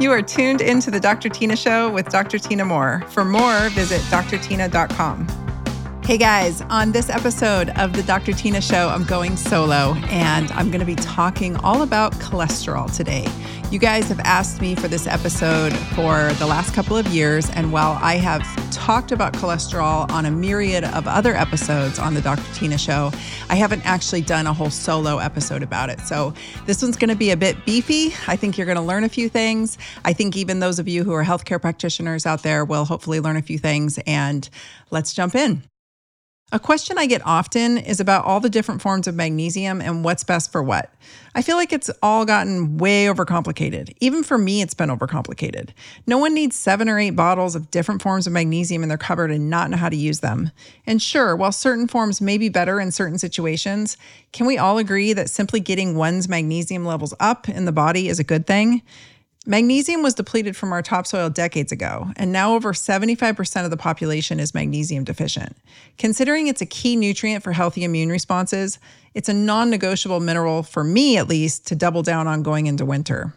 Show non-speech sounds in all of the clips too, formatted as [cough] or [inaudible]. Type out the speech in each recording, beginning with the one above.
You are tuned into the Dr. Tina Show with Dr. Tina Moore. For more, visit drtina.com. Hey guys, on this episode of the Dr. Tina Show, I'm going solo and I'm going to be talking all about cholesterol today. You guys have asked me for this episode for the last couple of years, and while I have talked about cholesterol on a myriad of other episodes on the Dr. Tina Show, I haven't actually done a whole solo episode about it. So this one's going to be a bit beefy. I think you're going to learn a few things. I think even those of you who are healthcare practitioners out there will hopefully learn a few things, and let's jump in. A question I get often is about all the different forms of magnesium and what's best for what. I feel like it's all gotten way overcomplicated. Even for me, it's been overcomplicated. No one needs seven or eight bottles of different forms of magnesium in their cupboard and not know how to use them. And sure, while certain forms may be better in certain situations, can we all agree that simply getting one's magnesium levels up in the body is a good thing? Magnesium was depleted from our topsoil decades ago, and now over 75% of the population is magnesium deficient. Considering it's a key nutrient for healthy immune responses, it's a non negotiable mineral, for me at least, to double down on going into winter.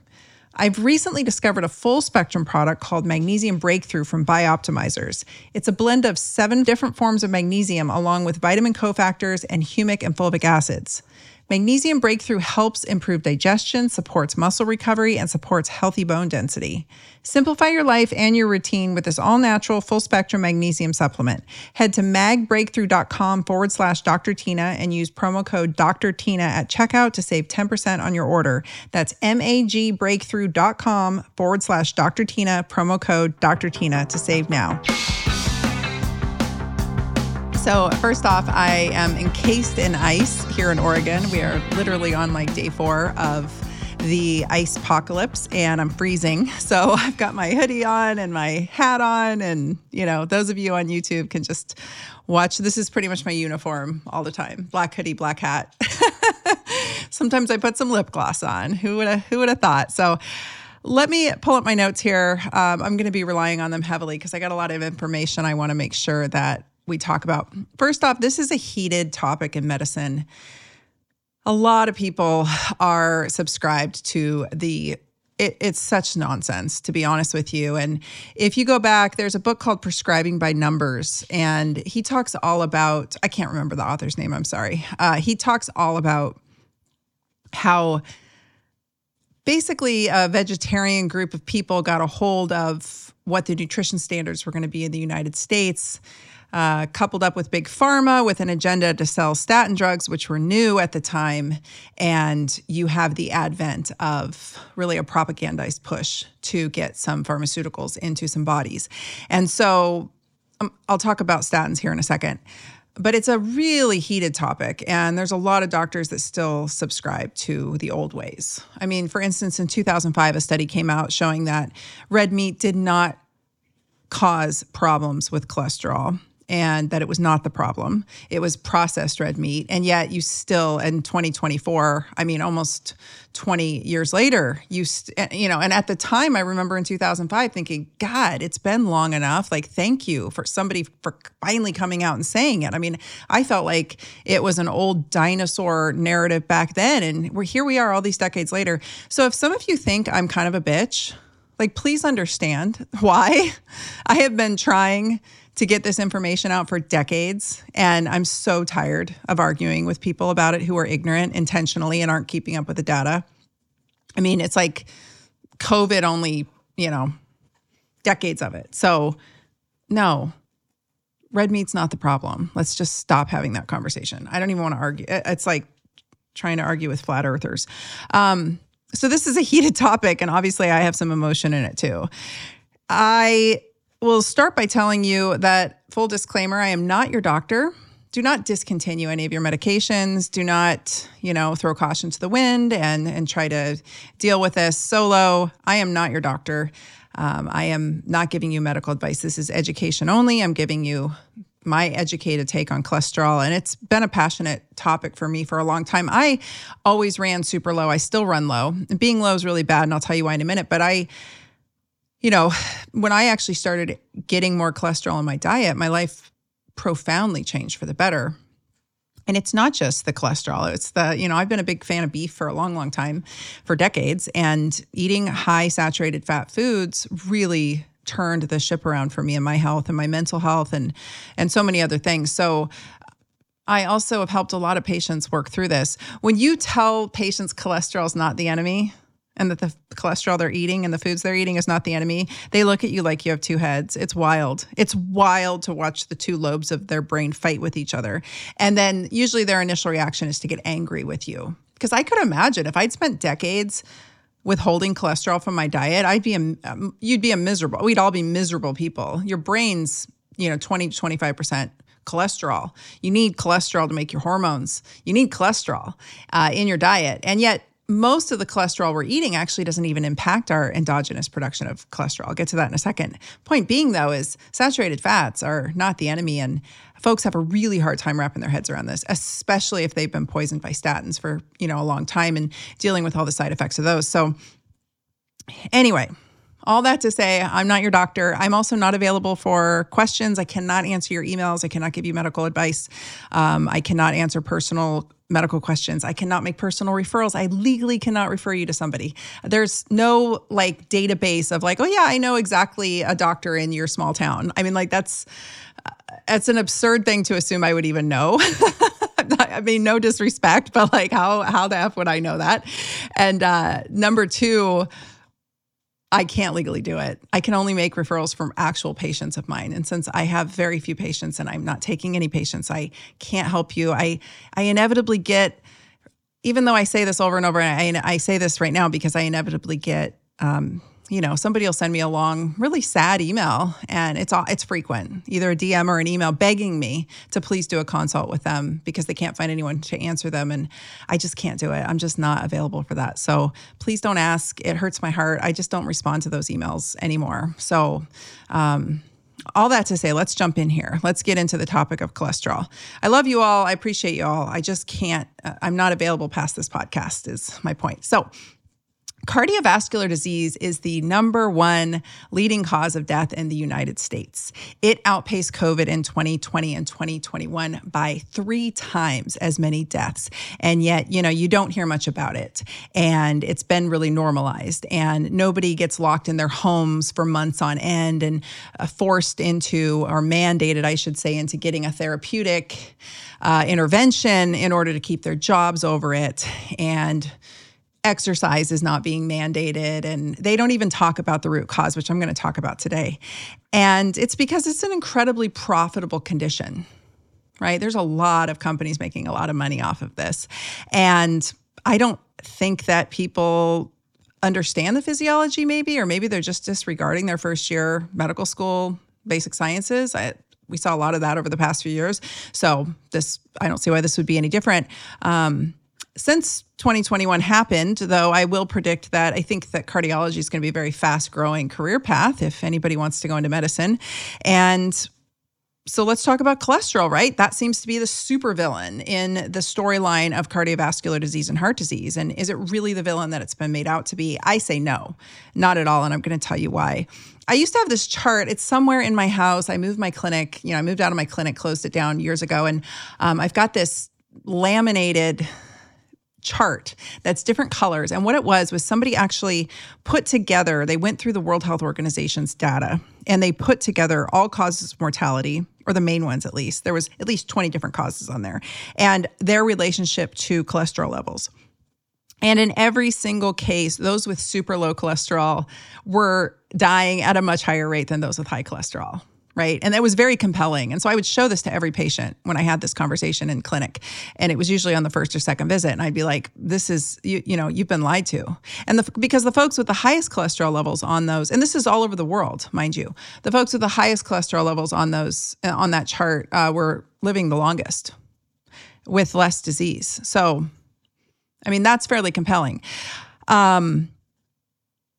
I've recently discovered a full spectrum product called Magnesium Breakthrough from Bioptimizers. It's a blend of seven different forms of magnesium, along with vitamin cofactors and humic and fulvic acids. Magnesium Breakthrough helps improve digestion, supports muscle recovery, and supports healthy bone density. Simplify your life and your routine with this all natural, full spectrum magnesium supplement. Head to magbreakthrough.com forward slash Dr. Tina and use promo code Dr. Tina at checkout to save 10% on your order. That's magbreakthrough.com forward slash Dr. Tina, promo code Dr. Tina to save now. So, first off, I am encased in ice here in Oregon. We are literally on like day four of the ice apocalypse and I'm freezing. [laughs] So, I've got my hoodie on and my hat on. And, you know, those of you on YouTube can just watch. This is pretty much my uniform all the time black hoodie, black hat. [laughs] Sometimes I put some lip gloss on. Who would have, who would have thought? So, let me pull up my notes here. Um, I'm going to be relying on them heavily because I got a lot of information. I want to make sure that we talk about. First off, this is a heated topic in medicine. A lot of people are subscribed to the it, it's such nonsense, to be honest with you. And if you go back, there's a book called Prescribing by Numbers, and he talks all about, I can't remember the author's name, I'm sorry. Uh, he talks all about how basically a vegetarian group of people got a hold of what the nutrition standards were going to be in the United States uh, coupled up with Big Pharma with an agenda to sell statin drugs, which were new at the time. And you have the advent of really a propagandized push to get some pharmaceuticals into some bodies. And so um, I'll talk about statins here in a second. But it's a really heated topic, and there's a lot of doctors that still subscribe to the old ways. I mean, for instance, in 2005, a study came out showing that red meat did not cause problems with cholesterol and that it was not the problem. It was processed red meat. And yet, you still, in 2024, I mean, almost 20 years later, you, st- eh, you know, and at the time, I remember in 2005 thinking, God, it's been long enough. Like, thank you for somebody for finally coming out and saying it. I mean, I felt like it was an old dinosaur narrative back then. And we're here we are all these decades later. So if some of you think I'm kind of a bitch, like, please understand [laughs] why I have been trying to get this information out for decades. And I'm so tired of arguing with people about it who are ignorant intentionally and aren't keeping up with the data. I mean, it's like COVID only, you know, decades of it. So, no, red meat's not the problem. Let's just stop having that conversation. I don't even want to argue. It's like trying to argue with flat earthers. Um, so, this is a heated topic, and obviously, I have some emotion in it too. I will start by telling you that full disclaimer I am not your doctor. Do not discontinue any of your medications. Do not, you know, throw caution to the wind and and try to deal with this solo. I am not your doctor. Um, I am not giving you medical advice. This is education only. I'm giving you my educated take on cholesterol and it's been a passionate topic for me for a long time. I always ran super low. I still run low. Being low is really bad and I'll tell you why in a minute, but I you know, when I actually started getting more cholesterol in my diet, my life profoundly changed for the better. And it's not just the cholesterol. It's the, you know, I've been a big fan of beef for a long, long time, for decades. And eating high saturated fat foods really turned the ship around for me and my health and my mental health and and so many other things. So I also have helped a lot of patients work through this. When you tell patients cholesterol is not the enemy, and that the cholesterol they're eating and the foods they're eating is not the enemy, they look at you like you have two heads. It's wild. It's wild to watch the two lobes of their brain fight with each other. And then usually their initial reaction is to get angry with you. Because I could imagine if I'd spent decades withholding cholesterol from my diet, I'd be a, um, you'd be a miserable. We'd all be miserable people. Your brain's, you know, 20 to 25% cholesterol. You need cholesterol to make your hormones. You need cholesterol uh, in your diet. And yet most of the cholesterol we're eating actually doesn't even impact our endogenous production of cholesterol. I'll get to that in a second. Point being, though, is saturated fats are not the enemy. And folks have a really hard time wrapping their heads around this, especially if they've been poisoned by statins for, you know, a long time and dealing with all the side effects of those. So anyway, all that to say, I'm not your doctor. I'm also not available for questions. I cannot answer your emails. I cannot give you medical advice. Um, I cannot answer personal medical questions. I cannot make personal referrals. I legally cannot refer you to somebody. There's no like database of like, oh yeah, I know exactly a doctor in your small town. I mean, like that's it's an absurd thing to assume I would even know. [laughs] I mean, no disrespect, but like how how the f would I know that? And uh, number two I can't legally do it. I can only make referrals from actual patients of mine. And since I have very few patients and I'm not taking any patients, I can't help you. I I inevitably get even though I say this over and over, and I, I say this right now because I inevitably get um, you know, somebody will send me a long, really sad email, and it's all it's frequent, either a DM or an email begging me to please do a consult with them because they can't find anyone to answer them, and I just can't do it. I'm just not available for that. So please don't ask. It hurts my heart. I just don't respond to those emails anymore. So. Um, all that to say, let's jump in here. Let's get into the topic of cholesterol. I love you all. I appreciate you all. I just can't, uh, I'm not available past this podcast, is my point. So, Cardiovascular disease is the number one leading cause of death in the United States. It outpaced COVID in 2020 and 2021 by three times as many deaths. And yet, you know, you don't hear much about it. And it's been really normalized. And nobody gets locked in their homes for months on end and uh, forced into, or mandated, I should say, into getting a therapeutic uh, intervention in order to keep their jobs over it. And exercise is not being mandated and they don't even talk about the root cause which i'm going to talk about today. And it's because it's an incredibly profitable condition right? There's a lot of companies making a lot of money off of this. And i don't think that people understand the physiology maybe or maybe they're just disregarding their first year medical school basic sciences. I, we saw a lot of that over the past few years. So this i don't see why this would be any different. Um, since 2021 happened, though, I will predict that I think that cardiology is going to be a very fast growing career path if anybody wants to go into medicine. And so let's talk about cholesterol, right? That seems to be the supervillain in the storyline of cardiovascular disease and heart disease. And is it really the villain that it's been made out to be? I say no, not at all. And I'm going to tell you why. I used to have this chart. It's somewhere in my house. I moved my clinic. You know, I moved out of my clinic, closed it down years ago, and um, I've got this laminated chart that's different colors. And what it was was somebody actually put together, they went through the World Health Organization's data and they put together all causes of mortality, or the main ones at least. There was at least 20 different causes on there, and their relationship to cholesterol levels. And in every single case, those with super low cholesterol were dying at a much higher rate than those with high cholesterol right? And that was very compelling. And so I would show this to every patient when I had this conversation in clinic. And it was usually on the first or second visit. And I'd be like, this is, you, you know, you've been lied to. And the, because the folks with the highest cholesterol levels on those, and this is all over the world, mind you, the folks with the highest cholesterol levels on those, uh, on that chart uh, were living the longest with less disease. So, I mean, that's fairly compelling. Um,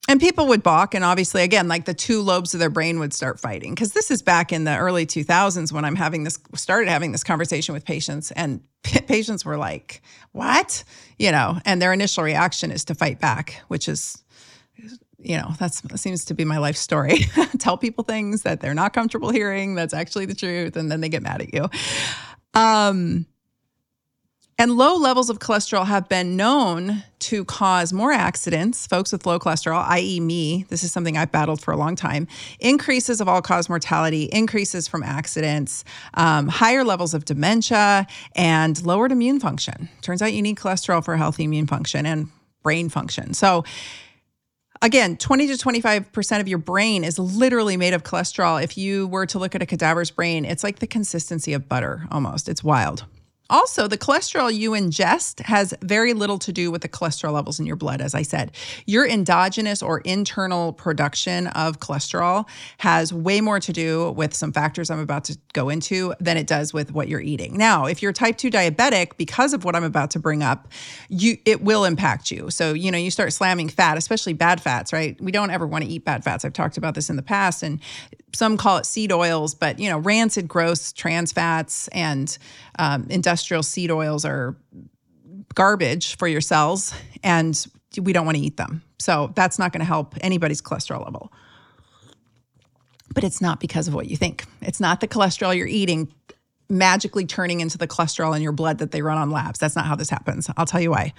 and people would balk. And obviously, again, like the two lobes of their brain would start fighting. Cause this is back in the early 2000s when I'm having this, started having this conversation with patients. And patients were like, what? You know, and their initial reaction is to fight back, which is, you know, that seems to be my life story. [laughs] Tell people things that they're not comfortable hearing. That's actually the truth. And then they get mad at you. Um, And low levels of cholesterol have been known to cause more accidents. Folks with low cholesterol, i.e., me, this is something I've battled for a long time, increases of all cause mortality, increases from accidents, um, higher levels of dementia, and lowered immune function. Turns out you need cholesterol for healthy immune function and brain function. So, Again, 20 to 25% of your brain is literally made of cholesterol. If you were to look at a cadaver's brain, it's like the consistency of butter almost. It's wild. Also, the cholesterol you ingest has very little to do with the cholesterol levels in your blood, as I said. Your endogenous or internal production of cholesterol has way more to do with some factors I'm about to go into than it does with what you're eating. Now, if you're type 2 diabetic, because of what I'm about to bring up, you it will impact you. So, you know, you start slamming fat, especially bad fats, right? We don't ever want to eat bad fats. I've talked about this in the past and some call it seed oils, but you know, rancid, gross trans fats and um, industrial seed oils are garbage for your cells, and we don't want to eat them. So that's not going to help anybody's cholesterol level. But it's not because of what you think. It's not the cholesterol you're eating magically turning into the cholesterol in your blood that they run on labs. That's not how this happens. I'll tell you why.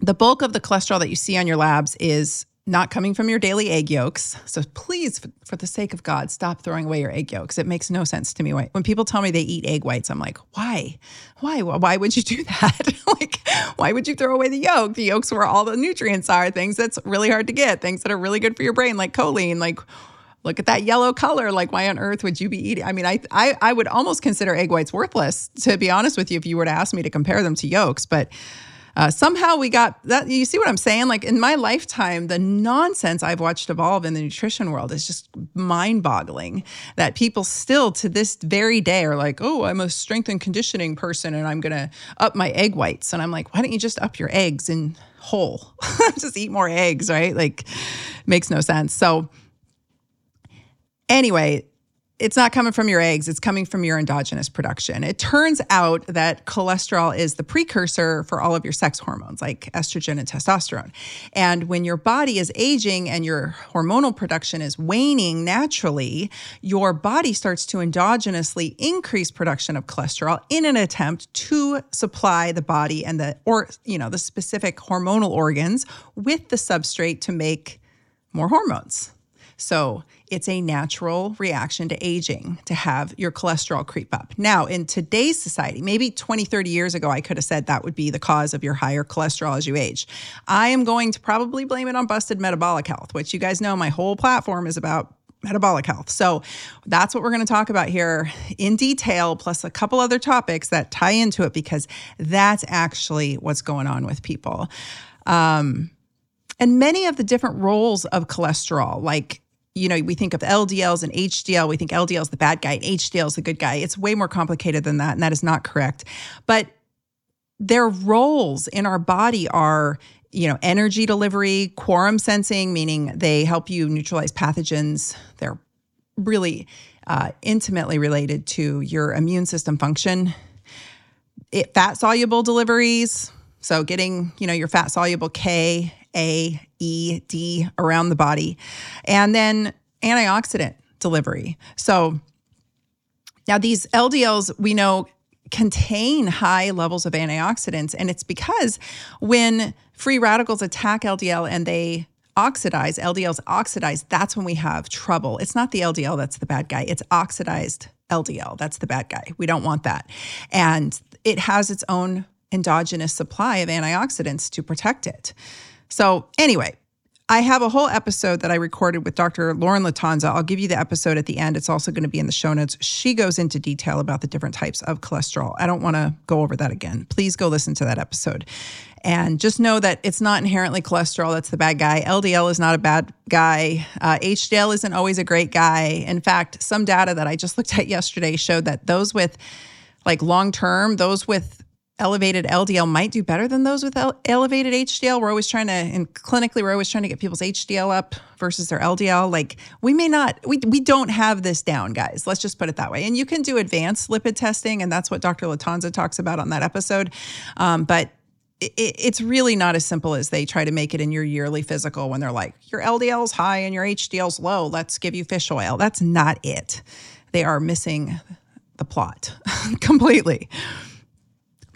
The bulk of the cholesterol that you see on your labs is not coming from your daily egg yolks. So please, for the sake of God, stop throwing away your egg yolks. It makes no sense to me. When people tell me they eat egg whites, I'm like, why? Why? Why would you do that? [laughs] like, why would you throw away the yolk? The yolks where all the nutrients are, things that's really hard to get, things that are really good for your brain, like choline, like look at that yellow color. Like, why on earth would you be eating? I mean, I, I, I would almost consider egg whites worthless, to be honest with you, if you were to ask me to compare them to yolks. But uh, somehow we got that. You see what I'm saying? Like in my lifetime, the nonsense I've watched evolve in the nutrition world is just mind boggling that people still to this very day are like, oh, I'm a strength and conditioning person and I'm going to up my egg whites. And I'm like, why don't you just up your eggs in whole? [laughs] just eat more eggs, right? Like, makes no sense. So, anyway, it's not coming from your eggs, it's coming from your endogenous production. It turns out that cholesterol is the precursor for all of your sex hormones like estrogen and testosterone. And when your body is aging and your hormonal production is waning naturally, your body starts to endogenously increase production of cholesterol in an attempt to supply the body and the or you know, the specific hormonal organs with the substrate to make more hormones. So it's a natural reaction to aging to have your cholesterol creep up. Now, in today's society, maybe 20, 30 years ago, I could have said that would be the cause of your higher cholesterol as you age. I am going to probably blame it on busted metabolic health, which you guys know my whole platform is about metabolic health. So that's what we're going to talk about here in detail, plus a couple other topics that tie into it because that's actually what's going on with people. Um, and many of the different roles of cholesterol, like you know, we think of LDLs and HDL. We think LDL is the bad guy and HDL is the good guy. It's way more complicated than that, and that is not correct. But their roles in our body are, you know, energy delivery, quorum sensing, meaning they help you neutralize pathogens. They're really uh, intimately related to your immune system function. It, fat soluble deliveries, so getting, you know, your fat soluble K a, E, D around the body. And then antioxidant delivery. So now these LDLs we know contain high levels of antioxidants. And it's because when free radicals attack LDL and they oxidize, LDLs oxidize, that's when we have trouble. It's not the LDL that's the bad guy, it's oxidized LDL. That's the bad guy. We don't want that. And it has its own endogenous supply of antioxidants to protect it. So, anyway, I have a whole episode that I recorded with Dr. Lauren Latanza. I'll give you the episode at the end. It's also going to be in the show notes. She goes into detail about the different types of cholesterol. I don't want to go over that again. Please go listen to that episode. And just know that it's not inherently cholesterol that's the bad guy. LDL is not a bad guy. Uh, HDL isn't always a great guy. In fact, some data that I just looked at [laughs] yesterday showed that those with like long term, those with elevated LDL might do better than those with elevated HDL. We're always trying to, and clinically, we're always trying to get people's HDL up versus their LDL. Like we may not, we, we don't have this down, guys. Let's just put it that way. And you can do advanced lipid testing, and that's what Dr. Latanza talks about on that episode. Um, but it, it's really not as simple as they try to make it in your yearly physical when they're like, your LDL's high and your HDL's low. Let's give you fish oil. That's not it. They are missing the plot [laughs] completely.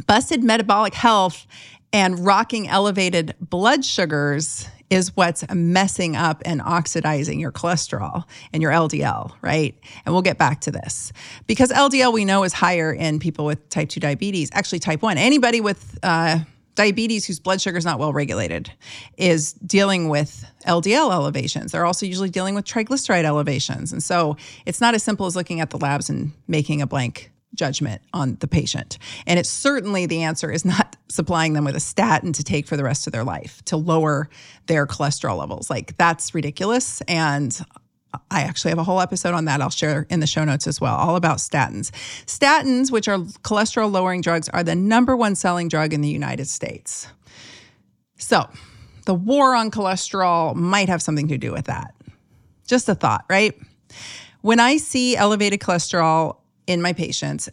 Busted metabolic health and rocking elevated blood sugars is what's messing up and oxidizing your cholesterol and your LDL, right? And we'll get back to this because LDL we know is higher in people with type 2 diabetes, actually, type 1. Anybody with uh, diabetes whose blood sugar is not well regulated is dealing with LDL elevations. They're also usually dealing with triglyceride elevations. And so it's not as simple as looking at the labs and making a blank judgment on the patient. And it's certainly the answer is not [laughs] supplying them with a statin to take for the rest of their life to lower their cholesterol levels. Like that's ridiculous. And I actually have a whole episode on that I'll share in the show notes as well, all about statins. Statins, which are cholesterol lowering drugs, are the number one selling drug in the United States. So, the war on cholesterol might have something to do with that. Just a thought, right? When I see elevated cholesterol in my patients,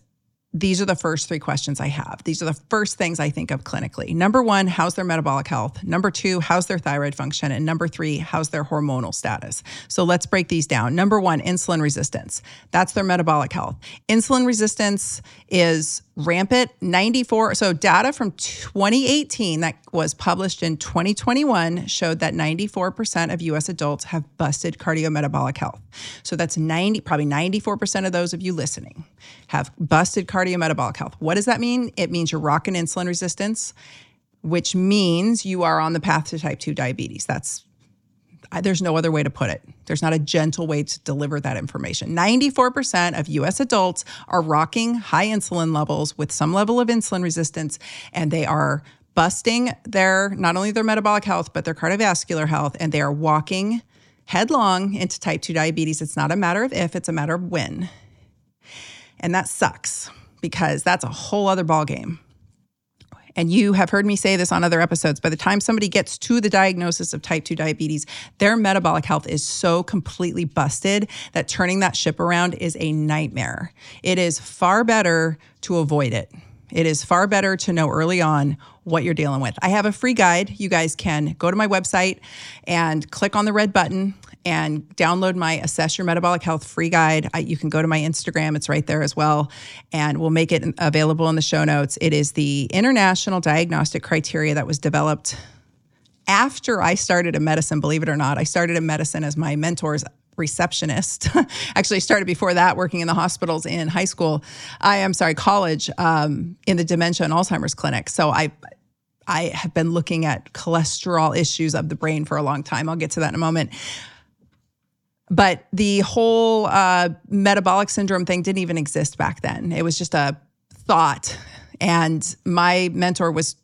these are the first three questions I have. These are the first things I think of clinically. Number one, how's their metabolic health? Number two, how's their thyroid function? And number three, how's their hormonal status? So let's break these down. Number one, insulin resistance. That's their metabolic health. Insulin resistance is rampant 94 so data from 2018 that was published in 2021 showed that 94% of US adults have busted cardiometabolic health so that's 90 probably 94% of those of you listening have busted cardiometabolic health what does that mean it means you're rocking insulin resistance which means you are on the path to type 2 diabetes that's there's no other way to put it. There's not a gentle way to deliver that information. 94% of US adults are rocking high insulin levels with some level of insulin resistance, and they are busting their not only their metabolic health, but their cardiovascular health, and they are walking headlong into type 2 diabetes. It's not a matter of if, it's a matter of when. And that sucks because that's a whole other ballgame and you have heard me say this on other episodes, by the time somebody gets to the diagnosis of type 2 diabetes, their metabolic health is so completely busted that turning that ship around is a nightmare. It is far better to avoid it. It is far better to know early on what you're dealing with. I have a free guide. You guys can go to my website and click on the red button and download my Assess Your Metabolic Health free guide. I, you can go to my Instagram, it's right there as well, and we'll make it available in the show notes. It is the international diagnostic criteria that was developed after I started a medicine, believe it or not. I started a medicine as my mentor's receptionist. [laughs] Actually, started before that working in the hospitals in high school. I am sorry, college um, in the dementia and Alzheimer's clinic. So I I have been looking at cholesterol issues of the brain for a long time. I'll get to that in a moment. But the whole uh, metabolic syndrome thing didn't even exist back then. It was just a thought. And my mentor was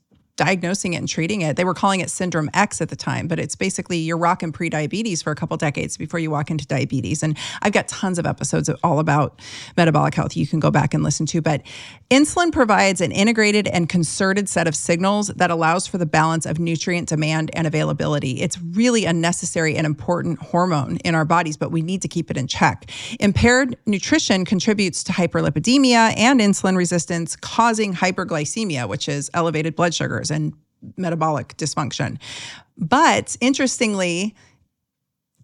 diagnosing it and treating it. They were calling it syndrome X at the time, but it's basically you're rocking pre-diabetes for a couple decades before you walk into diabetes. And I've got tons of episodes all about metabolic health you can go back and listen to. But insulin provides an integrated and concerted set of signals that allows for the balance of nutrient demand and availability. It's really a necessary and important hormone in our bodies, but we need to keep it in check. Impaired nutrition contributes to hyperlipidemia and insulin resistance, causing hyperglycemia, which is elevated blood sugars and metabolic dysfunction. But interestingly,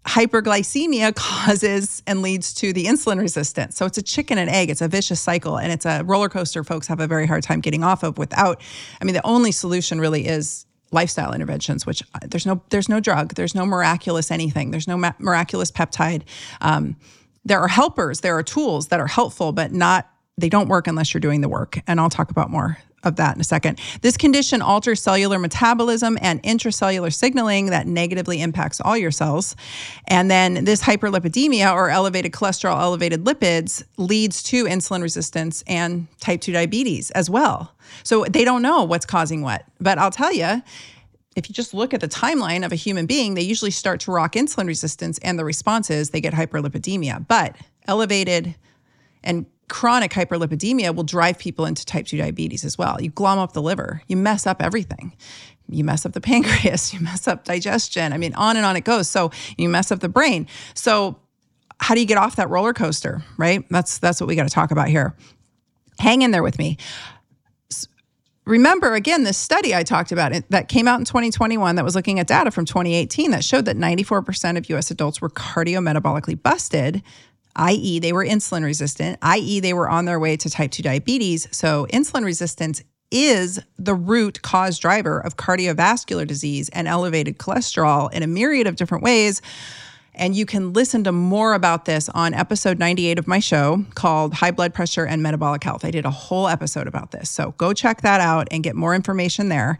hyperglycemia causes and leads to the insulin resistance. So it's a chicken and egg. It's a vicious cycle and it's a roller coaster folks have a very hard time getting off of without I mean the only solution really is lifestyle interventions which uh, there's no there's no drug, there's no miraculous anything. There's no ma- miraculous peptide. Um, there are helpers, there are tools that are helpful but not they don't work unless you're doing the work. And I'll talk about more of that in a second. This condition alters cellular metabolism and intracellular signaling that negatively impacts all your cells. And then this hyperlipidemia or elevated cholesterol, elevated lipids leads to insulin resistance and type 2 diabetes as well. So they don't know what's causing what. But I'll tell you, if you just look at the timeline of a human being, they usually start to rock insulin resistance and the response is they get hyperlipidemia. But elevated and chronic hyperlipidemia will drive people into type 2 diabetes as well. You glom up the liver, you mess up everything. You mess up the [laughs] pancreas, you mess up digestion. I mean, on and on it goes. So you mess up the brain. So how do you get off that roller coaster, right? That's that's what we got to talk about here. Hang in there with me. Remember again this study I talked about that came out in 2021 that was looking at data from 2018 that showed that 94% of US adults were cardiometabolically busted i.e., they were insulin resistant, i.e., they were on their way to type 2 diabetes. So, insulin resistance is the root cause driver of cardiovascular disease and elevated cholesterol in a myriad of different ways. And you can listen to more about this on episode 98 of my show called High Blood Pressure and Metabolic Health. I did a whole episode about this. So go check that out and get more information there.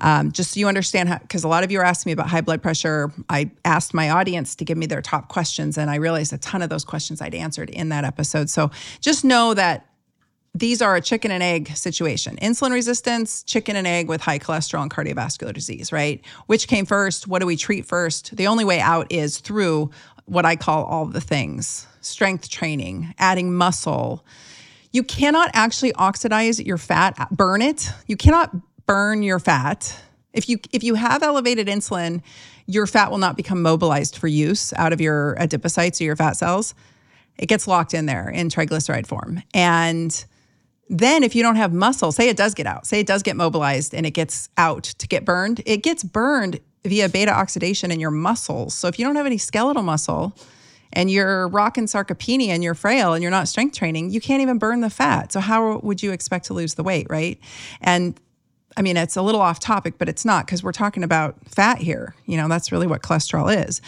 Um, just so you understand, because a lot of you are asking me about high blood pressure. I asked my audience to give me their top questions, and I realized a ton of those questions I'd answered in that episode. So just know that these are a chicken and egg situation insulin resistance, chicken and egg with high cholesterol and cardiovascular disease, right? Which came first? What do we treat first? The only way out is through what I call all the things strength training, adding muscle. You cannot actually oxidize your fat, burn it. You cannot burn your fat. If you if you have elevated insulin, your fat will not become mobilized for use out of your adipocytes or your fat cells. It gets locked in there in triglyceride form. And then, if you don't have muscle, say it does get out, say it does get mobilized and it gets out to get burned, it gets burned via beta oxidation in your muscles. So, if you don't have any skeletal muscle and you're rocking sarcopenia and you're frail and you're not strength training, you can't even burn the fat. So, how would you expect to lose the weight, right? And I mean, it's a little off topic, but it's not because we're talking about fat here. You know, that's really what cholesterol is.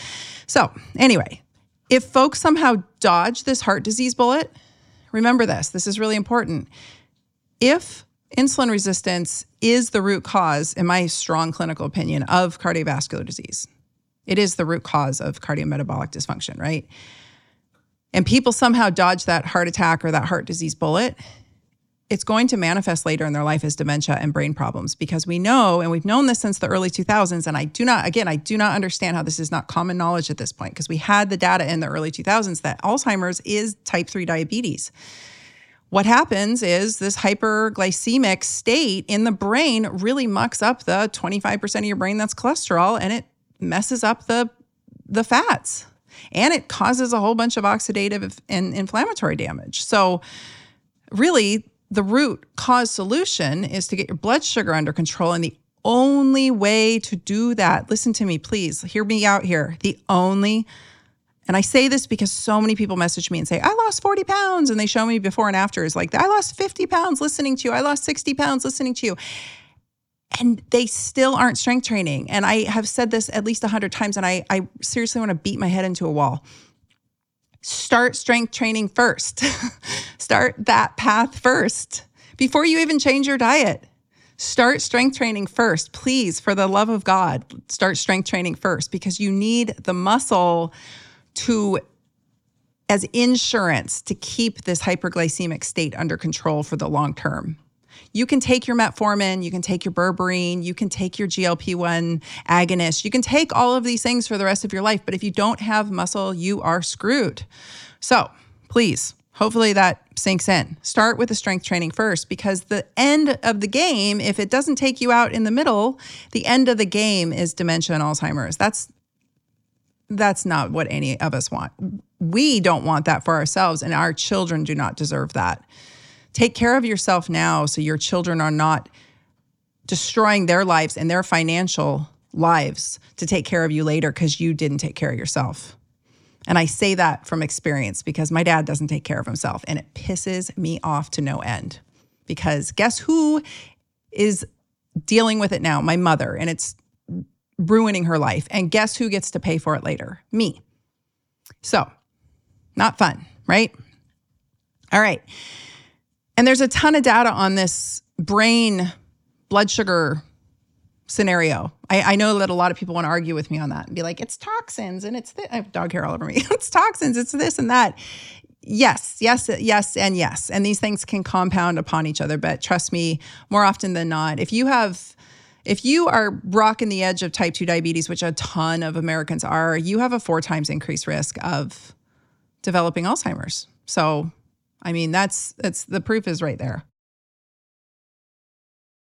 So, anyway, if folks somehow dodge this heart disease bullet, remember this, this is really important. If insulin resistance is the root cause, in my strong clinical opinion, of cardiovascular disease, it is the root cause of cardiometabolic dysfunction, right? And people somehow dodge that heart attack or that heart disease bullet, it's going to manifest later in their life as dementia and brain problems because we know, and we've known this since the early 2000s. And I do not, again, I do not understand how this is not common knowledge at this point because we had the data in the early 2000s that Alzheimer's is type 3 diabetes. What happens is this hyperglycemic state in the brain really mucks up the 25% of your brain that's cholesterol and it messes up the, the fats and it causes a whole bunch of oxidative and inflammatory damage. So, really, the root cause solution is to get your blood sugar under control. And the only way to do that, listen to me, please, hear me out here. The only, and I say this because so many people message me and say, I lost 40 pounds. And they show me before and after is like, I lost 50 pounds listening to you. I lost 60 pounds listening to you. And they still aren't strength training. And I have said this at least 100 times, and I, I seriously want to beat my head into a wall start strength training first. [laughs] start that path first before you even change your diet. Start strength training first. Please, for the love of God, start strength training first because you need the muscle to as insurance to keep this hyperglycemic state under control for the long term. You can take your metformin, you can take your berberine, you can take your GLP 1 agonist, you can take all of these things for the rest of your life. But if you don't have muscle, you are screwed. So please, hopefully that sinks in. Start with the strength training first because the end of the game, if it doesn't take you out in the middle, the end of the game is dementia and Alzheimer's. That's that's not what any of us want. We don't want that for ourselves, and our children do not deserve that. Take care of yourself now so your children are not destroying their lives and their financial lives to take care of you later because you didn't take care of yourself. And I say that from experience because my dad doesn't take care of himself and it pisses me off to no end. Because guess who is dealing with it now? My mother. And it's ruining her life. And guess who gets to pay for it later? Me. So, not fun, right? All right. And there's a ton of data on this brain blood sugar scenario. I, I, know that a lot of people want to argue with me on that and be like, it's toxins and it's, I have dog hair all over me. [laughs] it's toxins, it's this and that. Yes, yes, yes, and yes. And these things can compound upon each other. But trust me, more often than not, if you have, if you are rocking the edge of type 2 diabetes, which a ton of Americans are, you have a four times increased risk of developing Alzheimer's. So I mean, that's that's the proof is right there.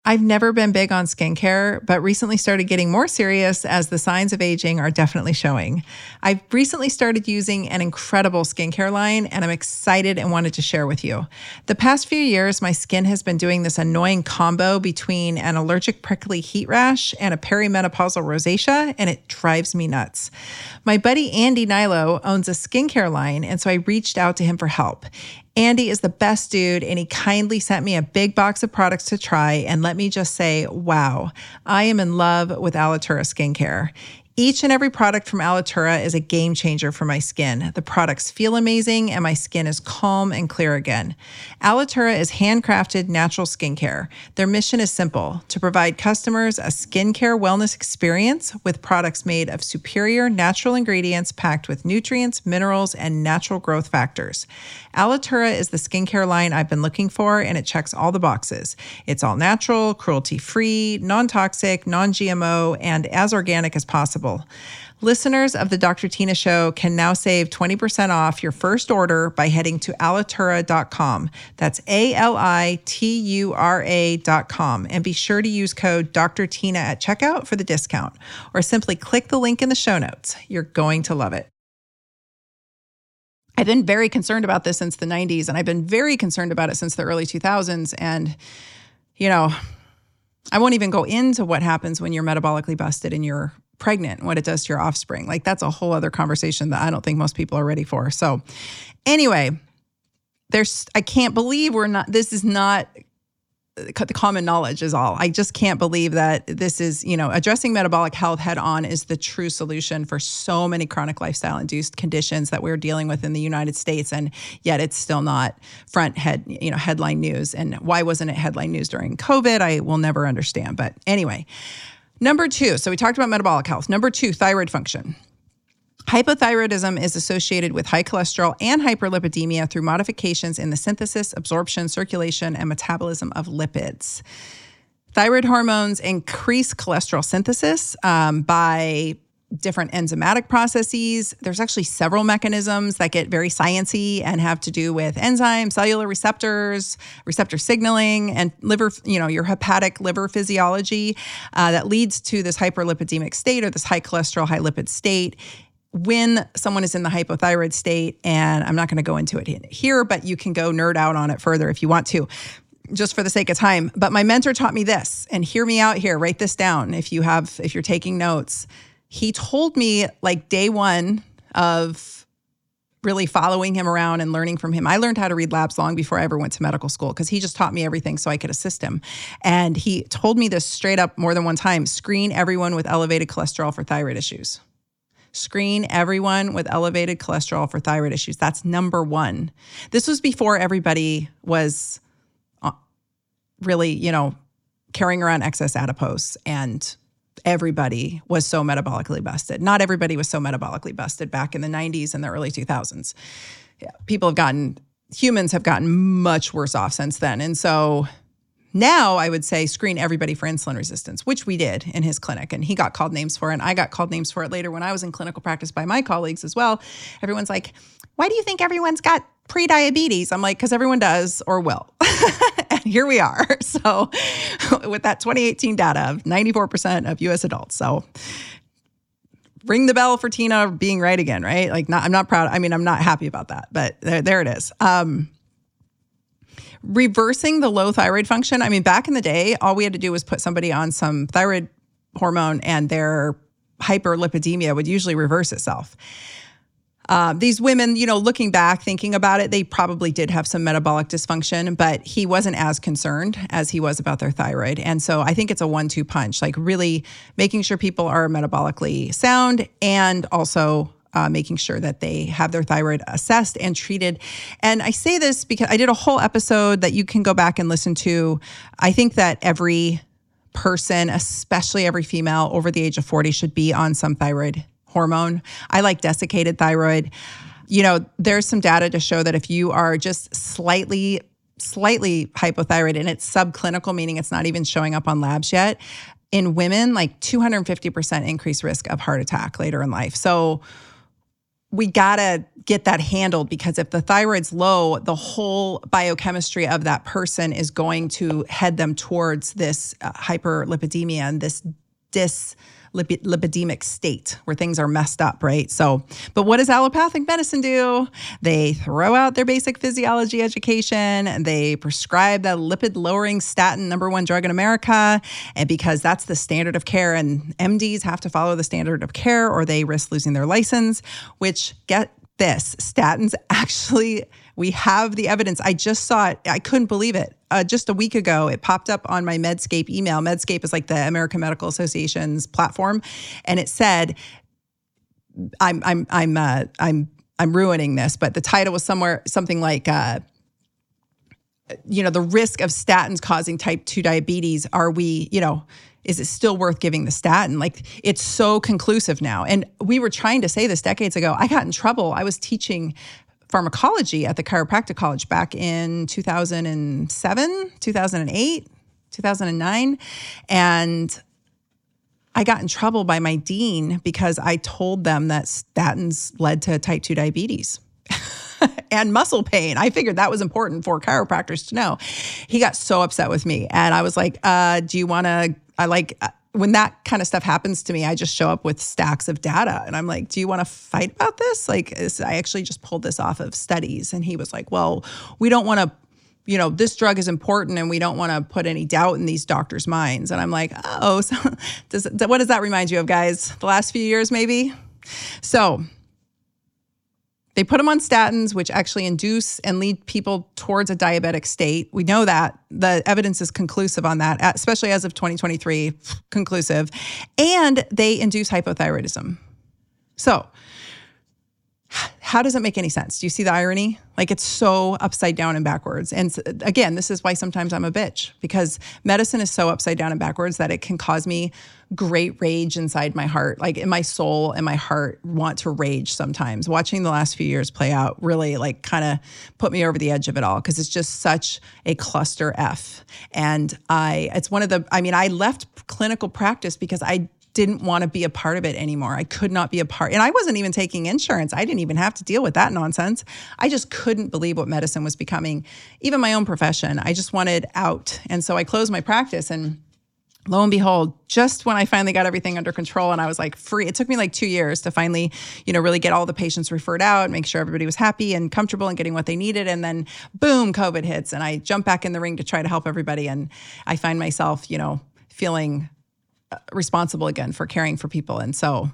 I've never been big on skincare, but recently started getting more serious as the signs of aging are definitely showing. I've recently started using an incredible skincare line and I'm excited and wanted to share with you. The past few years, my skin has been doing this annoying combo between an allergic prickly heat rash and a perimenopausal rosacea, and it drives me nuts. My buddy Andy Hnilo owns a skincare line, and so I reached out to him for help. Andy is the best dude, and he kindly sent me a big box of products to try. And let me just say, wow, I am in love with Alitura skincare. Each and every product from Alitura is a game changer for my skin. The products feel amazing and my skin is calm and clear again. Alitura is handcrafted natural skincare. Their mission is simple to provide customers a skincare wellness experience with products made of superior natural ingredients packed with nutrients, minerals, and natural growth factors. Alitura is the skincare line I've been looking for, and it checks all the boxes. It's all natural, cruelty free, non toxic, non GMO, and as organic as possible. Listeners of the Dr. Tina Show can now save 20% off your first order by heading to alitura.com. That's A L I T U R A.com. And be sure to use code Dr. Tina at checkout for the discount, or simply click the link in the show notes. You're going to love it. I've been very concerned about this since the 90s, and I've been very concerned about it since the early 2000s. And, you know, I won't even go into what happens when you're metabolically busted and you're pregnant, and what it does to your offspring. Like, that's a whole other conversation that I don't think most people are ready for. So, anyway, there's, I can't believe we're not, this is not the common knowledge is all. I just can't believe that this is, you know, addressing metabolic health head on is the true solution for so many chronic lifestyle induced conditions that we're dealing with in the United States and yet it's still not front head, you know, headline news. And why wasn't it headline news during COVID? I will never understand. But anyway, number 2, so we talked about metabolic health. Number 2, thyroid function. Hypothyroidism is associated with high cholesterol and hyperlipidemia through modifications in the synthesis, absorption, circulation, and metabolism of lipids. Thyroid hormones increase cholesterol synthesis um, by different enzymatic processes. There's actually several mechanisms that get very sciency and have to do with enzymes, cellular receptors, receptor signaling, and liver, you know, your hepatic liver physiology uh, that leads to this hyperlipidemic state or this high cholesterol, high lipid state when someone is in the hypothyroid state, and I'm not going to go into it here, but you can go nerd out on it further if you want to, just for the sake of time. But my mentor taught me this, and hear me out here. Write this down if you have, if you're taking notes. He told me like day one of really following him around and learning from him. I learned how to read labs long before I ever went to medical school because he just taught me everything so I could assist him. And he told me this straight up more than one time screen everyone with elevated cholesterol for thyroid issues screen everyone with elevated cholesterol for thyroid issues. That's number one. This was before everybody was uh, really, you know, carrying around excess adipose and everybody was so metabolically busted. Not everybody was so metabolically busted back in the 90s and the early 2000s. Yeah, people have gotten, humans have gotten much worse off since then. And so now I would say screen everybody for insulin resistance, which we did in his clinic. And he got called names for it. And I got called names for it later when I was in clinical practice by my colleagues as well. Everyone's like, why do you think everyone's got pre-diabetes? I'm like, because everyone does or will. [laughs] and here we are. [laughs] So with that 2018 data of 94% of US adults. So ring the bell for Tina being right again, right? Like not, I'm not proud. I mean, I'm not happy about that, but there, there it is. Um, reversing the low thyroid function. I mean, back in the day, all we had to do was put somebody on some thyroid hormone and their hyperlipidemia would usually reverse itself. Uh, these women, you know, looking back, thinking about it, they probably did have some metabolic dysfunction, but he wasn't as concerned as he was about their thyroid. And so I think it's a one two punch, like really making sure people are metabolically sound and also uh, making sure that they have their thyroid assessed and treated. And I say this because I did a whole episode that you can go back and listen to. I think that every person, especially every female over the age of 40, should be on some thyroid hormone. I like desiccated thyroid. You know, there's some data to show that if you are just slightly slightly hypothyroid and it's subclinical meaning it's not even showing up on labs yet in women like 250% increased risk of heart attack later in life so we got to get that handled because if the thyroid's low, the whole biochemistry of that person is going to head them towards this uh, hyperlipidemia and this dis lipidemic state where things are messed up, right? So, but what does allopathic medicine do? They throw out their basic physiology education they prescribe that lipid lowering statin, number one drug in America. And because that's the standard of care, and MDs have to follow the standard of care or they risk losing their license, which get this statins [laughs] actually, we have the evidence. I just saw it. I couldn't believe it. Uh, just a week ago, it popped up on my Medscape email. Medscape is like the American Medical Association's platform, and it said, "I'm I'm I'm uh, I'm I'm ruining this," but the title was somewhere something like. Uh, you know the risk of statins causing type 2 diabetes are we you know is it still worth giving the statin? Like it's so conclusive now. And we were trying to say this decades ago. I got in trouble. I was teaching pharmacology at the chiropractic college back in 2007, 2008, 2009. And I got in trouble by my dean because I told them that statins led to type 2 diabetes. [laughs] and muscle pain. I figured that was important for chiropractors to know. He got so upset with me. And I was like, uh, Do you want to I like when that kind of stuff happens to me, I just show up with stacks of data and I'm like, do you want to fight about this? Like, I actually just pulled this off of studies. And he was like, well, we don't want to, you know, this drug is important and we don't want to put any doubt in these doctors' minds. And I'm like, oh, [laughs] so does, what does that remind you of, guys? The last few years, maybe? So they put them on statins, which actually induce and lead people towards a diabetic state. We know that. The evidence is conclusive on that, especially as of 2023, conclusive. And they induce hypothyroidism. So, how does it make any sense? Do you see the irony? Like it's so upside down and backwards. And again, this is why sometimes I'm a bitch because medicine is so upside down and backwards that it can cause me great rage inside my heart. Like in my soul and my heart want to rage sometimes. Watching the last few years play out really like kind of put me over the edge of it all because it's just such a cluster F. And I it's one of the I mean I left clinical practice because I didn't want to be a part of it anymore. I could not be a part. And I wasn't even taking insurance. I didn't even have to deal with that nonsense. I just couldn't believe what medicine was becoming, even my own profession. I just wanted out. And so I closed my practice and lo and behold, just when I finally got everything under control and I was like free, it took me like two years to finally, you know, really get all the patients referred out, make sure everybody was happy and comfortable and getting what they needed. And then boom, COVID hits and I jump back in the ring to try to help everybody. And I find myself, you know, feeling responsible again for caring for people. And so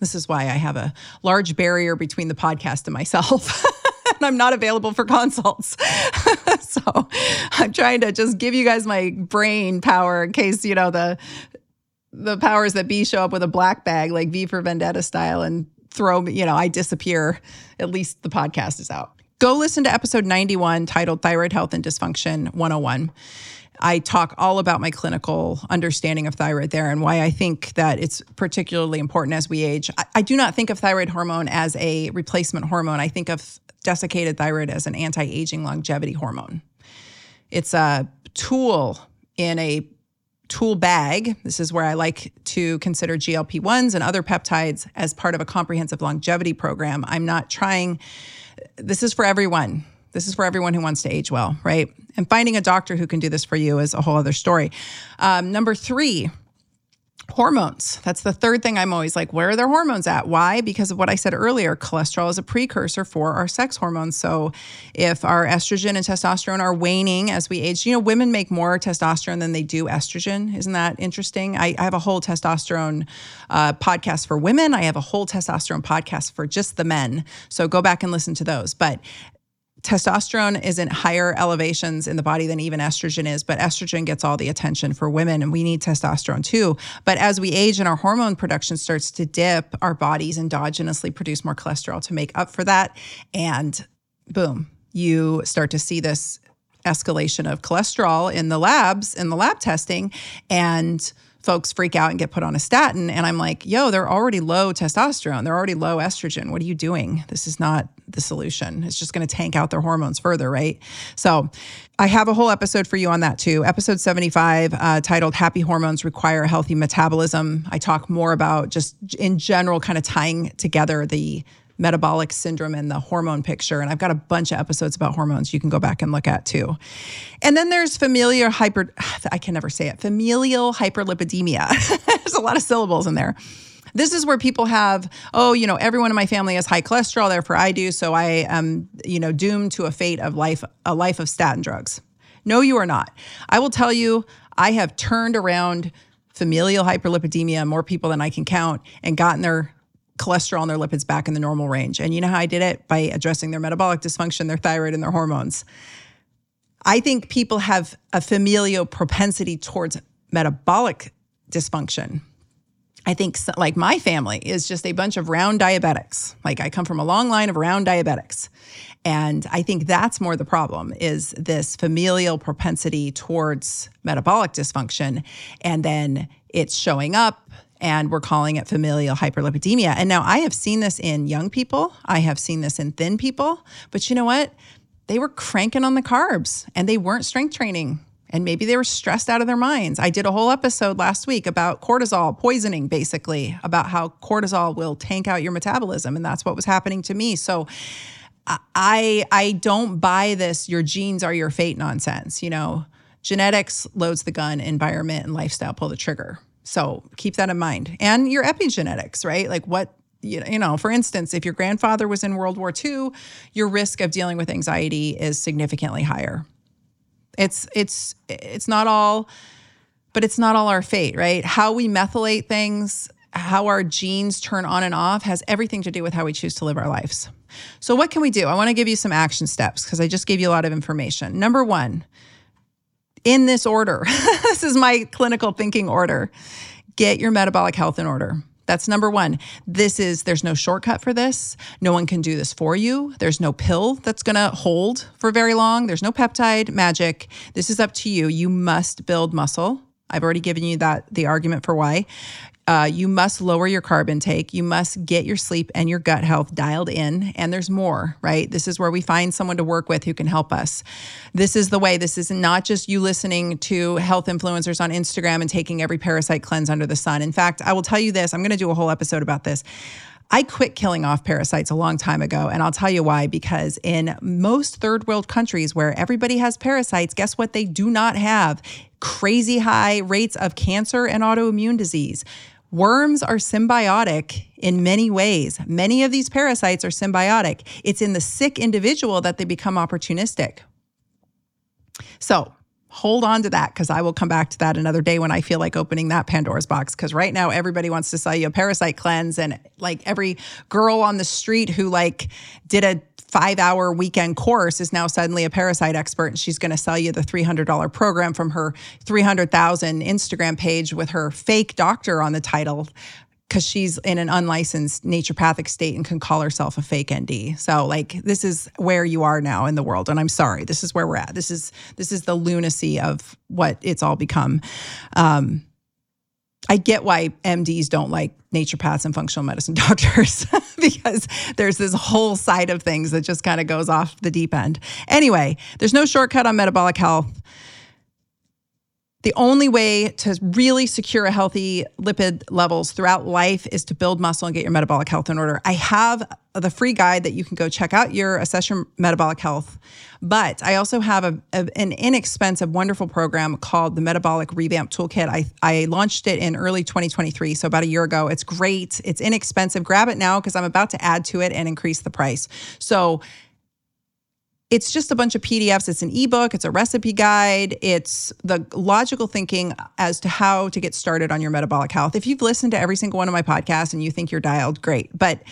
this is why I have a large barrier between the podcast and myself. [laughs] and I'm not available for consults. [laughs] so I'm trying to just give you guys my brain power in case, you know, the the powers that be show up with a black bag like V for Vendetta style and throw me, you know, I disappear. At least the podcast is out. Go listen to episode 91 titled Thyroid Health and Dysfunction 101. I talk all about my clinical understanding of thyroid there and why I think that it's particularly important as we age. I, I do not think of thyroid hormone as a replacement hormone. I think of desiccated thyroid as an anti aging longevity hormone. It's a tool in a tool bag. This is where I like to consider GLP 1s and other peptides as part of a comprehensive longevity program. I'm not trying, this is for everyone. This is for everyone who wants to age well, right? And finding a doctor who can do this for you is a whole other story. Um, number three, hormones. That's the third thing I'm always like, where are their hormones at? Why? Because of what I said earlier, cholesterol is a precursor for our sex hormones. So if our estrogen and testosterone are waning as we age, you know, women make more testosterone than they do estrogen. Isn't that interesting? I, I have a whole testosterone uh, podcast for women. I have a whole testosterone podcast for just the men. So go back and listen to those. But testosterone is in higher elevations in the body than even estrogen is, but estrogen gets all the attention for women and we need testosterone too. But as we age and our hormone production starts to dip, our bodies endogenously produce more cholesterol to make up for that. And boom, you start to see this escalation of cholesterol in the labs, in the lab testing. And folks freak out and get put on a statin. And I'm like, yo, they're already low testosterone. They're already low estrogen. What are you doing? This is not the solution. It's just going to tank out their hormones further, right? So I have a whole episode for you on that too. Episode 75, uh, titled Happy Hormones Require a Healthy Metabolism. I talk more about just in general, kind of tying together the metabolic syndrome and the hormone picture. And I've got a bunch of episodes about hormones you can go back and look at too. And then there's familiar hyper, [sighs] I can never say it, familial hyperlipidemia. [laughs] there's a lot of syllables in there. This is where people have, oh, you know, everyone in my family has high cholesterol, therefore I do, so I am, you know, doomed to a fate of life, a life of statin drugs. No, you are not. I will tell you, I have turned around familial hyperlipidemia more people than I can count and gotten their cholesterol and their lipids back in the normal range. And you know how I did it? By addressing their metabolic dysfunction, their thyroid, and their hormones. I think people have a familial propensity towards metabolic dysfunction. I think, like my family is just a bunch of round diabetics. Like I come from a long line of round diabetics. And I think that's more the problem is this familial propensity towards metabolic dysfunction. And then it's showing up and we're calling it familial hyperlipidemia. And now I have seen this in young people, I have seen this in thin people, but you know what? They were cranking on the carbs and they weren't strength training. And maybe they were stressed out of their minds. I did a whole episode last week about cortisol poisoning, basically, about how cortisol will tank out your metabolism. And that's what was happening to me. So I I don't buy this your genes are your fate nonsense. You know, genetics loads the gun, environment and lifestyle pull the trigger. So keep that in mind. And your epigenetics, right? Like what you know, for instance, if your grandfather was in World War II, your risk of dealing with anxiety is significantly higher. It's it's it's not all but it's not all our fate, right? How we methylate things, how our genes turn on and off has everything to do with how we choose to live our lives. So what can we do? I want to give you some action steps because I just gave you a lot of information. Number 1, in this order. [laughs] this is my clinical thinking order. Get your metabolic health in order. That's number one. This is, there's no shortcut for this. No one can do this for you. There's no pill that's going to hold for very long. There's no peptide magic. This is up to you. You must build muscle. I've already given you that the argument for why. Uh, you must lower your carb intake. You must get your sleep and your gut health dialed in. And there's more, right? This is where we find someone to work with who can help us. This is the way. This is not just you listening to health influencers on Instagram and taking every parasite cleanse under the sun. In fact, I will tell you this I'm going to do a whole episode about this. I quit killing off parasites a long time ago, and I'll tell you why. Because in most third world countries where everybody has parasites, guess what? They do not have crazy high rates of cancer and autoimmune disease. Worms are symbiotic in many ways. Many of these parasites are symbiotic. It's in the sick individual that they become opportunistic. So, hold on to that because I will come back to that another day when I feel like opening that Pandora's box. Because right now, everybody wants to sell you a parasite cleanse, and like every girl on the street who like did a five hour weekend course is now suddenly a parasite expert and she's going to sell you the $300 program from her 300,000 Instagram page with her fake doctor on the title because she's in an unlicensed naturopathic state and can call herself a fake ND. So like this is where you are now in the world and I'm sorry this is where we're at. This is this is the lunacy of what it's all become. Um, I get why MDs don't like naturopaths and functional medicine [laughs] doctors [laughs] because there's this whole side of things that just kind of goes off the deep end. Anyway, there's no shortcut on metabolic health. The only way to really secure a healthy lipid levels throughout life is to build muscle and get your metabolic health in order. I have the free guide that you can go check out your assess your metabolic health. But I also have a, a, an inexpensive, wonderful program called the Metabolic Revamp Toolkit. I, I launched it in early 2023, so about a year ago. It's great. It's inexpensive. Grab it now because I'm about to add to it and increase the price. So it's just a bunch of PDFs. It's an ebook, it's a recipe guide, it's the logical thinking as to how to get started on your metabolic health. If you've listened to every single one of my podcasts and you think you're dialed, great. But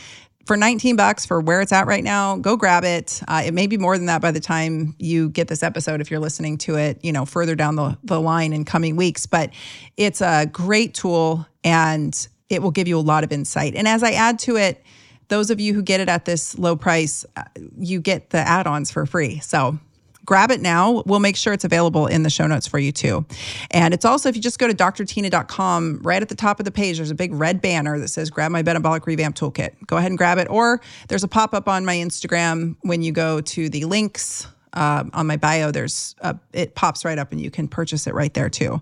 for 19 bucks for where it's at right now, go grab it. Uh, it may be more than that by the time you get this episode if you're listening to it, you know, further down the, the line in coming weeks. But it's a great tool and it will give you a lot of insight. And as I add to it, those of you who get it at this low price, uh, you get the add ons for free. So grab it now. We'll make sure it's available in the show notes for you too. And it's also, if you just go to drtyna.com, right at the top of the page, there's a big red banner that says grab my metabolic revamp toolkit. Go ahead and grab it. Or there's a pop up on my Instagram when you go to the links. Uh, on my bio, there's a, it pops right up and you can purchase it right there too.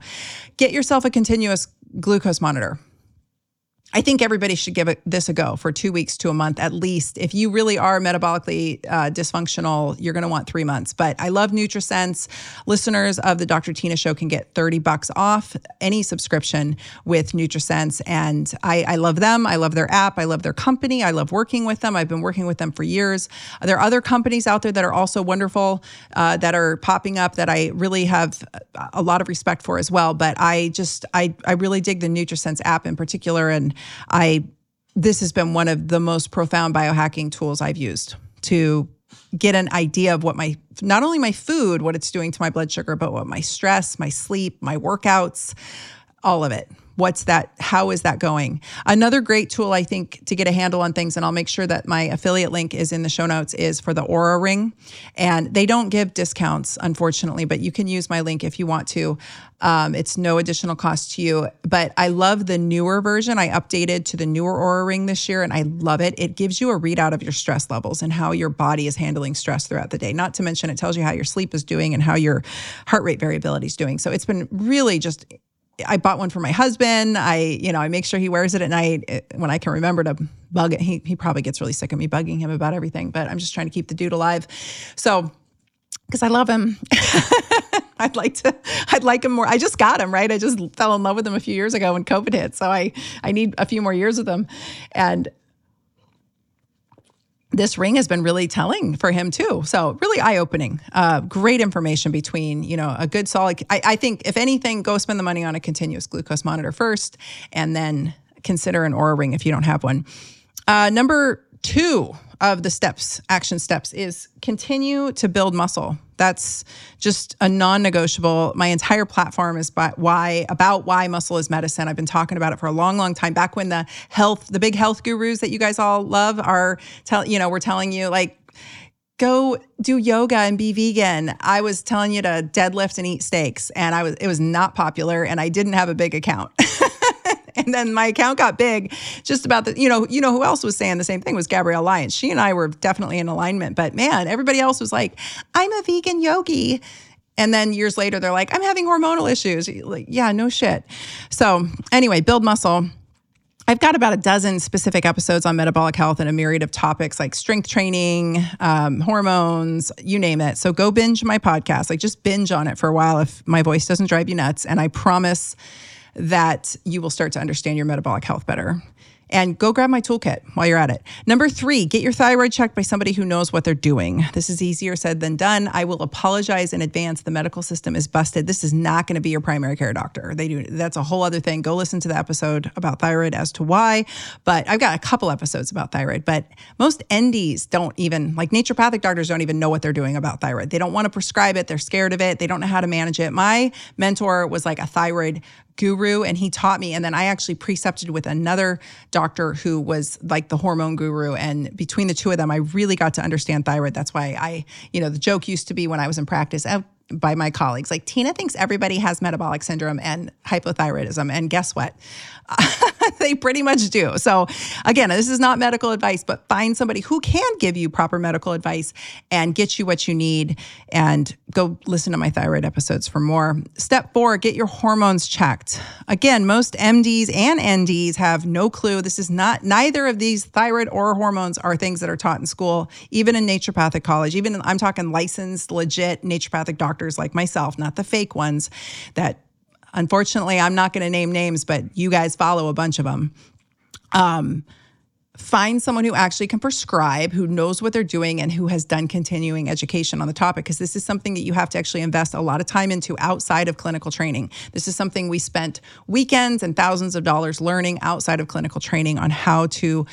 Get yourself a continuous glucose monitor. I think everybody should give it, this a go for two weeks to a month at least. If you really are metabolically uh, dysfunctional, you're going to want three months. But I love NutriSense. Listeners of the Dr. Tyna Show can get 30 bucks off any subscription with NutriSense. And I, I love them. I love their app. I love their company. I love working with them. I've been working with them for years. There are other companies out there that are also wonderful uh, that are popping up that I really have a lot of respect for as well. But I just, I, I really dig the NutriSense app in particular. And I this has been one of the most profound biohacking tools I've used to get an idea of what my not only my food, what it's doing to my blood sugar, but what my stress, my sleep, my workouts, all of it what's that how is that going? Another great tool i think to get a handle on things and i'll make sure that my affiliate link is in the show notes is for the Oura ring. And they don't give discounts unfortunately but you can use my link if you want to. Um, it's no additional cost to you. But i love the newer version. I updated to the newer Oura ring this year and i love it. It gives you a readout of your stress levels and how your body is handling stress throughout the day. Not to mention it tells you how your sleep is doing and how your heart rate variability is doing. So it's been really just I bought one for my husband. I, you know, I make sure he wears it at night when I can remember to bug it. He, he probably gets really sick of me bugging him about everything, but I'm just trying to keep the dude alive. So, because I love him. [laughs] I'd like to, I'd like him more. I just got him, right? I just fell in love with him a few years ago when COVID hit. So I, I need a few more years with him. And this ring has been really telling for him too. So really eye opening. Uh, great information between you know a good solid. I, I, think if anything, go spend the money on a continuous glucose monitor first, and then consider an Oura ring if you don't have one. Uh, number two of the steps, action steps, is continue to build muscle. That's just a non-negotiable. My entire platform is by why about why muscle is medicine. I've been talking about it for a long, long time. Back when the health, the big health gurus that you guys all love are tell you know, we're telling you like go do yoga and be vegan. I was telling you to deadlift and eat steaks and I was it was not popular and I didn't have a big account. [laughs] [laughs] and then my account got big just about the you know you know who else was saying the same thing was gabrielle lyons she and i were definitely in alignment but man everybody else was like i'm a vegan yogi and then years later they're like i'm having hormonal issues like yeah no shit so anyway build muscle I've got about a dozen specific episodes on metabolic health and a myriad of topics like strength training, um, hormones, you name it. So go binge my podcast. Like just binge on it for a while if my voice doesn't drive you nuts. And I promise that you will start to understand your metabolic health better and go grab my toolkit while you're at it. Number three, get your thyroid checked by somebody who knows what they're doing. This is easier said than done. I will apologize in advance. The medical system is busted. This is not going to be your primary care doctor. They do that's a whole other thing. Go listen to the episode about thyroid as to why. But I've got a couple episodes about thyroid. But most NDs don't even like naturopathic doctors don't even know what they're doing about thyroid. They don't want to prescribe it. They're scared of it. They don't know how to manage it. My mentor was like a thyroid guru and he taught me and then I actually precepted with another doctor who was like the hormone guru and between the two of them I really got to understand thyroid. That's why I you know the joke used to be when I was in practice oh, by my colleagues like Tyna thinks everybody has metabolic syndrome and hypothyroidism and guess what [laughs] they pretty much do. So, again, this is not medical advice, but find somebody who can give you proper medical advice and get you what you need. And go listen to my thyroid episodes for more. Step four get your hormones checked. Again, most MDs and NDs have no clue. This is not, neither of these thyroid or hormones are things that are taught in school, even in naturopathic college. Even I'm talking licensed, legit naturopathic doctors like myself, not the fake ones that Unfortunately, I'm not going to name names, but you guys follow a bunch of them. Um, find someone who actually can prescribe, who knows what they're doing, and who has done continuing education on the topic, because this is something that you have to actually invest a lot of time into outside of clinical training. This is something we spent weekends and thousands of dollars learning outside of clinical training on how to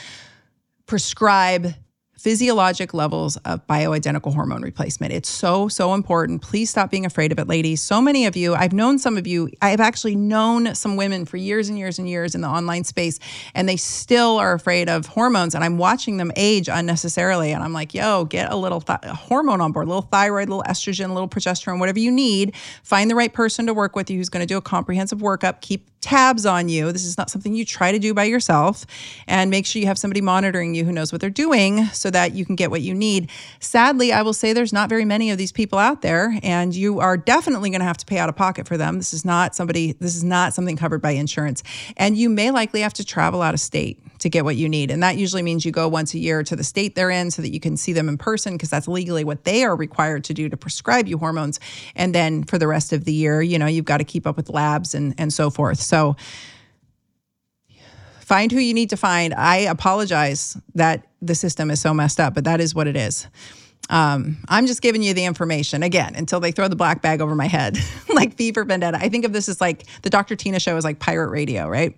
prescribe physiologic levels of bioidentical hormone replacement. It's so, so important. Please stop being afraid of it, ladies. So many of you, I've known some of you, I've actually known some women for years and years and years in the online space, and they still are afraid of hormones. And I'm watching them age unnecessarily. And I'm like, yo, get a little th- hormone on board, a little thyroid, a little estrogen, a little progesterone, whatever you need. Find the right person to work with you who's going to do a comprehensive workup. Keep tabs on you. This is not something you try to do by yourself. And make sure you have somebody monitoring you who knows what they're doing so that you can get what you need. Sadly, I will say there's not very many of these people out there, and you are definitely going to have to pay out of pocket for them. This is not somebody, this is not something covered by insurance. And you may likely have to travel out of state to get what you need. And that usually means you go once a year to the state they're in so that you can see them in person because that's legally what they are required to do to prescribe you hormones. And then for the rest of the year, you know, you've got to keep up with labs and and so forth. So find who you need to find. I apologize that the system is so messed up, but that is what it is. Um, I'm just giving you the information again until they throw the black bag over my head, [laughs] like for Vendetta. I think of this as like the Dr. Tyna show is like pirate radio, right?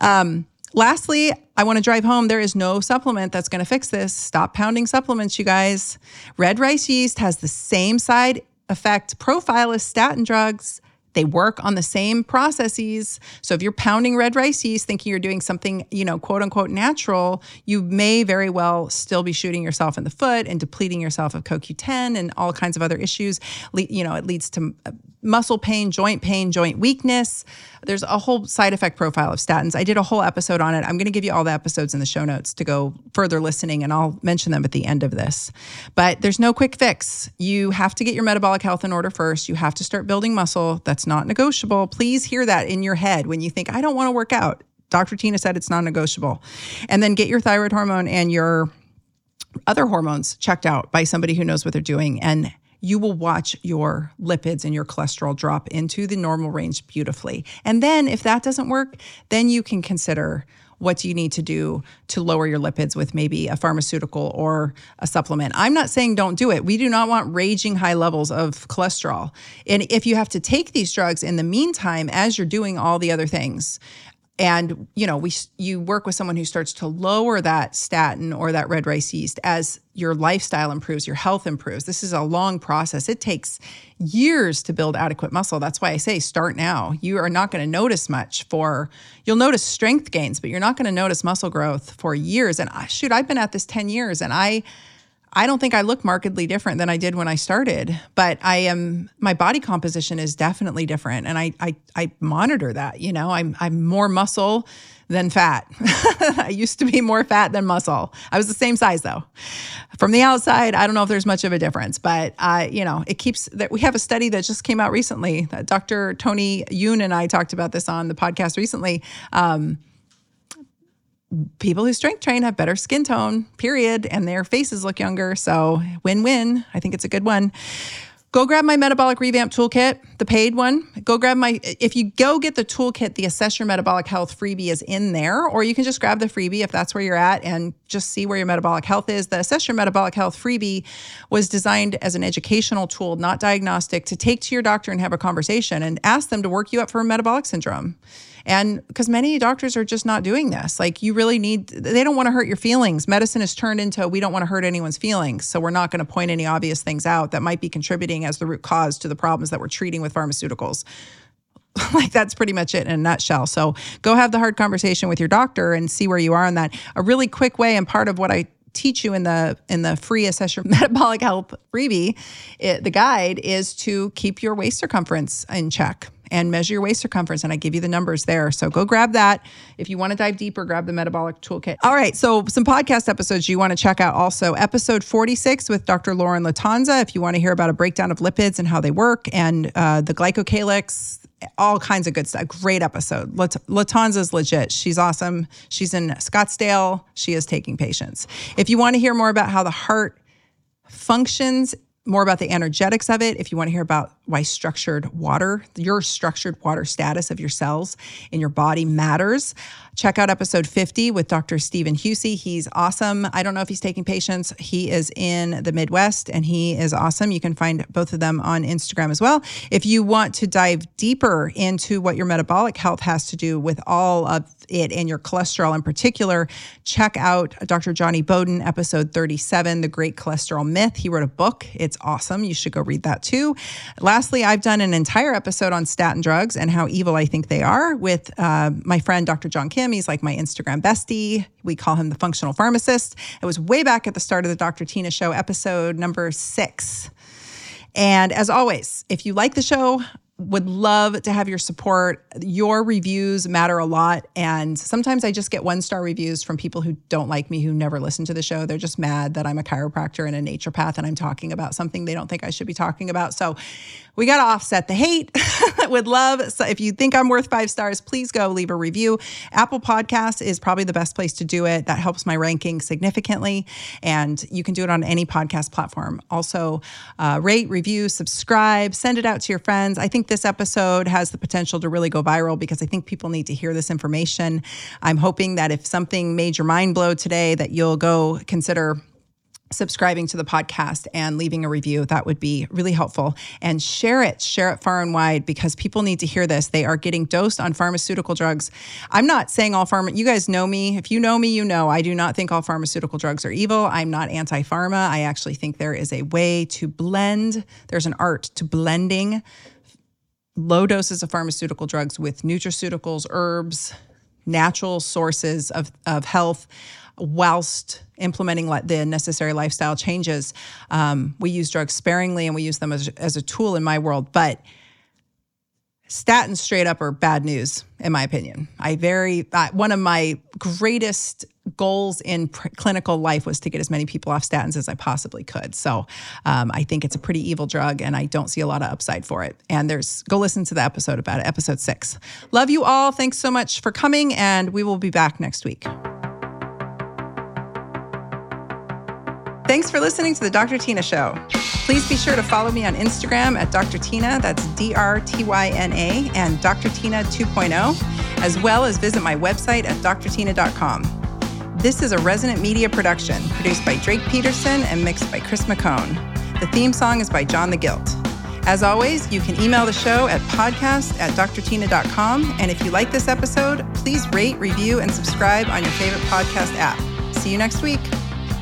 Um, Lastly, I want to drive home there is no supplement that's going to fix this. Stop pounding supplements, you guys. Red rice yeast has the same side effect profile as statin drugs. They work on the same processes. So if you're pounding red rice yeast thinking you're doing something, you know, quote unquote natural, you may very well still be shooting yourself in the foot and depleting yourself of CoQ10 and all kinds of other issues. You know, it leads to uh, muscle pain, joint pain, joint weakness. There's a whole side effect profile of statins. I did a whole episode on it. I'm going to give you all the episodes in the show notes to go further listening, and I'll mention them at the end of this. But there's no quick fix. You have to get your metabolic health in order first. You have to start building muscle. That's not negotiable. Please hear that in your head when you think, I don't want to work out. Dr. Tyna said it's non negotiable. And then get your thyroid hormone and your other hormones checked out by somebody who knows what they're doing and you will watch your lipids and your cholesterol drop into the normal range beautifully. And then if that doesn't work, then you can consider what do you need to do to lower your lipids with maybe a pharmaceutical or a supplement. I'm not saying don't do it. We do not want raging high levels of cholesterol. And if you have to take these drugs in the meantime as you're doing all the other things, and you know we you work with someone who starts to lower that statin or that red rice yeast as your lifestyle improves your health improves. This is a long process. It takes years to build adequate muscle. That's why i say start now. You are not going to notice much for you'll notice strength gains but you're not going to notice muscle growth for years. And I, shoot i've been at this 10 years and i I don't think I look markedly different than I did when I started, but I am my body composition is definitely different, and I I, I monitor that. You know, I'm I'm more muscle than fat. [laughs] I used to be more fat than muscle. I was the same size though. From the outside, I don't know if there's much of a difference, but uh, you know, it keeps that we have a study that just came out recently. Dr. Tony Youn and I talked about this on the podcast recently. Um, people who strength train have better skin tone, period, and their faces look younger. So, win win. I think it's a good one. Go grab my metabolic revamp toolkit, the paid one. Go grab my, if you go get the toolkit, the Assess Your Metabolic Health freebie is in there, or you can just grab the freebie if that's where you're at and just see where your metabolic health is. The Assess Your Metabolic Health freebie was designed as an educational tool, not diagnostic, to take to your doctor and have a conversation and ask them to work you up for a metabolic syndrome. And because many doctors are just not doing this. Like, you really need, they don't want to hurt your feelings. Medicine is turned into, we don't want to hurt anyone's feelings. So, we're not going to point any obvious things out that might be contributing as the root cause to the problems that we're treating with pharmaceuticals. [laughs] like that's pretty much it in a nutshell. So go have the hard conversation with your doctor and see where you are on that. A really quick way and part of what I teach you in the in the free assess your [laughs] metabolic health freebie, it, the guide is to keep your waist circumference in check and measure your waist circumference. And I give you the numbers there. So go grab that. If you want to dive deeper, grab the metabolic toolkit. All right. So some podcast episodes you want to check out also. Episode 46 with Dr. Lauren Latanza, if you want to hear about a breakdown of lipids and how they work and uh, the glycocalyx, all kinds of good stuff. Great episode. Lat- Latanza's legit. She's awesome. She's in Scottsdale. She is taking patients. If you want to hear more about how the heart functions more about the energetics of it, if you want to hear about why structured water, your structured water status of your cells in your body matters, check out episode 50 with Dr. Stephen Hussey. He's awesome. I don't know if he's taking patients. He is in the Midwest and he is awesome. You can find both of them on Instagram as well. If you want to dive deeper into what your metabolic health has to do with all of it and your cholesterol in particular, check out Dr. Jonny Bowden, episode 37, The Great Cholesterol Myth. He wrote a book. It's awesome. You should go read that too. Lastly, I've done an entire episode on statin drugs and how evil I think they are with uh, my friend, Dr. John Kim. He's like my Instagram bestie. We call him the functional pharmacist. It was way back at the start of the Dr. Tyna show, episode number six. And as always, if you like the show, would love to have your support. Your reviews matter a lot. And sometimes I just get one star reviews from people who don't like me, who never listen to the show. They're just mad that I'm a chiropractor and a naturopath and I'm talking about something they don't think I should be talking about. So we got to offset the hate. [laughs] Would love. So if you think I'm worth five stars, please go leave a review. Apple Podcasts is probably the best place to do it. That helps my ranking significantly. And you can do it on any podcast platform. Also, uh, rate, review, subscribe, send it out to your friends. I think this episode has the potential to really go viral because I think people need to hear this information. I'm hoping that if something made your mind blow today, that you'll go consider subscribing to the podcast and leaving a review. That would be really helpful. And share it, share it far and wide because people need to hear this. They are getting dosed on pharmaceutical drugs. I'm not saying all pharma, you guys know me. If you know me, you know I do not think all pharmaceutical drugs are evil. I'm not anti pharma. I actually think there is a way to blend, there's an art to blending low doses of pharmaceutical drugs with nutraceuticals, herbs, natural sources of, of health whilst implementing the necessary lifestyle changes. Um, we use drugs sparingly and we use them as, as a tool in my world, but statins straight up are bad news in my opinion i very uh, one of my greatest goals in pr- clinical life was to get as many people off statins as i possibly could so um, i think it's a pretty evil drug and i don't see a lot of upside for it and there's go listen to the episode about it episode six love you all thanks so much for coming and we will be back next week Thanks for listening to the Dr. Tyna Show. Please be sure to follow me on Instagram at Dr. Tyna, that's D R T Y N A, and Dr. Tyna 2.0, as well as visit my website at drtyna.com. This is a Resonant Media production produced by Drake Peterson and mixed by Chris McCone. The theme song is by John the Guilt. As always, you can email the show at podcast at drtyna.com. And if you like this episode, please rate, review, and subscribe on your favorite podcast app. See you next week.